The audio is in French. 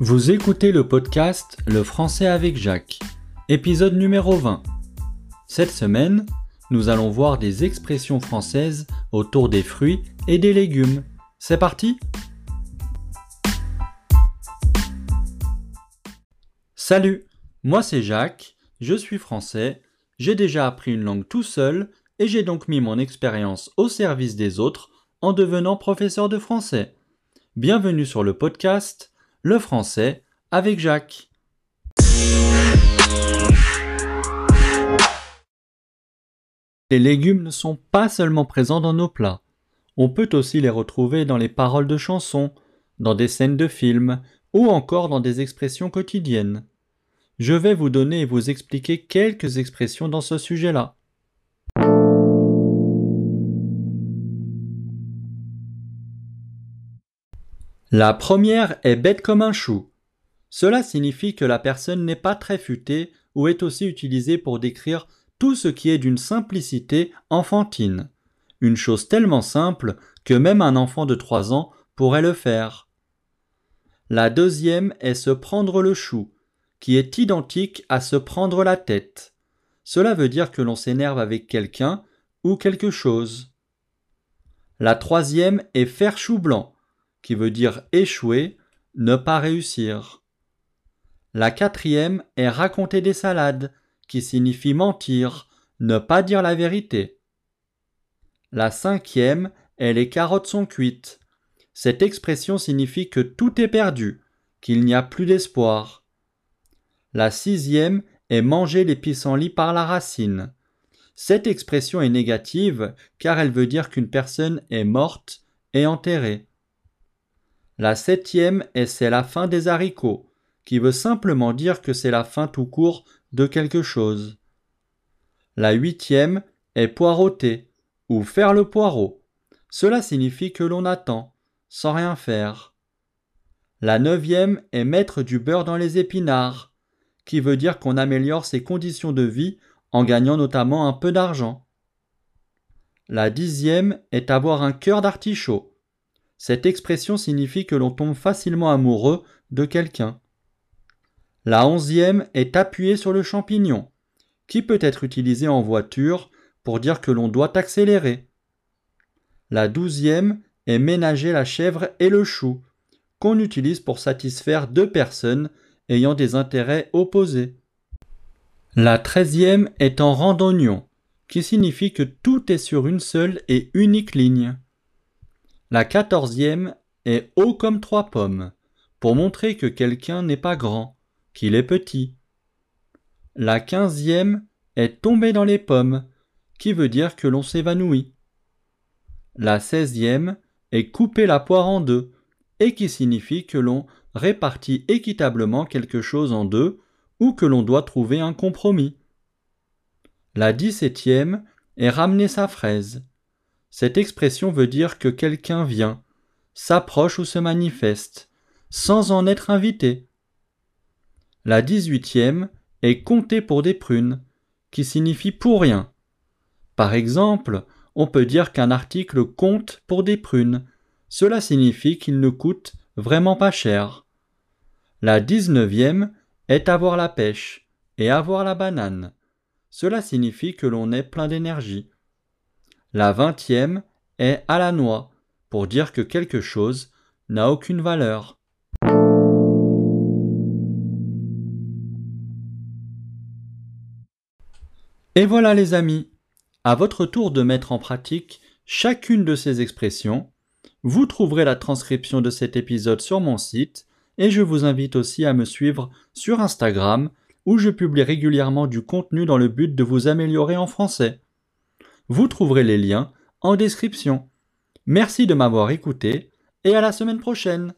Vous écoutez le podcast Le français avec Jacques, épisode numéro 20. Cette semaine, nous allons voir des expressions françaises autour des fruits et des légumes. C'est parti Salut, moi c'est Jacques, je suis français, j'ai déjà appris une langue tout seul et j'ai donc mis mon expérience au service des autres en devenant professeur de français. Bienvenue sur le podcast Le français avec Jacques. Les légumes ne sont pas seulement présents dans nos plats. On peut aussi les retrouver dans les paroles de chansons, dans des scènes de films ou encore dans des expressions quotidiennes. Je vais vous donner et vous expliquer quelques expressions dans ce sujet-là. La première est bête comme un chou. Cela signifie que la personne n'est pas très futée ou est aussi utilisée pour décrire tout ce qui est d'une simplicité enfantine. Une chose tellement simple que même un enfant de trois ans pourrait le faire. La deuxième est se prendre le chou, qui est identique à se prendre la tête. Cela veut dire que l'on s'énerve avec quelqu'un ou quelque chose. La troisième est faire chou blanc, qui veut dire échouer, ne pas réussir. La quatrième est raconter des salades, qui signifie mentir, ne pas dire la vérité. La cinquième est les carottes sont cuites. Cette expression signifie que tout est perdu, qu'il n'y a plus d'espoir. La sixième est manger les pissenlits par la racine. Cette expression est négative car elle veut dire qu'une personne est morte et enterrée. La septième est c'est la fin des haricots, qui veut simplement dire que c'est la fin tout court de quelque chose. La huitième est poireauter, ou faire le poireau. Cela signifie que l'on attend, sans rien faire. La neuvième est mettre du beurre dans les épinards, qui veut dire qu'on améliore ses conditions de vie en gagnant notamment un peu d'argent. La dixième est avoir un cœur d'artichaut, cette expression signifie que l'on tombe facilement amoureux de quelqu'un. La onzième est appuyer sur le champignon, qui peut être utilisé en voiture pour dire que l'on doit accélérer. La douzième est ménager la chèvre et le chou, qu'on utilise pour satisfaire deux personnes ayant des intérêts opposés. La treizième est en randonnion, qui signifie que tout est sur une seule et unique ligne. La quatorzième est haut comme trois pommes, pour montrer que quelqu'un n'est pas grand, qu'il est petit. La quinzième est tomber dans les pommes, qui veut dire que l'on s'évanouit. La seizième est couper la poire en deux, et qui signifie que l'on répartit équitablement quelque chose en deux, ou que l'on doit trouver un compromis. La dix-septième est ramener sa fraise, cette expression veut dire que quelqu'un vient, s'approche ou se manifeste, sans en être invité. La dix-huitième est compter pour des prunes, qui signifie pour rien. Par exemple, on peut dire qu'un article compte pour des prunes. Cela signifie qu'il ne coûte vraiment pas cher. La dix-neuvième est avoir la pêche et avoir la banane. Cela signifie que l'on est plein d'énergie. La vingtième est à la noix, pour dire que quelque chose n'a aucune valeur. Et voilà les amis, à votre tour de mettre en pratique chacune de ces expressions, vous trouverez la transcription de cet épisode sur mon site et je vous invite aussi à me suivre sur Instagram où je publie régulièrement du contenu dans le but de vous améliorer en français. Vous trouverez les liens en description. Merci de m'avoir écouté et à la semaine prochaine.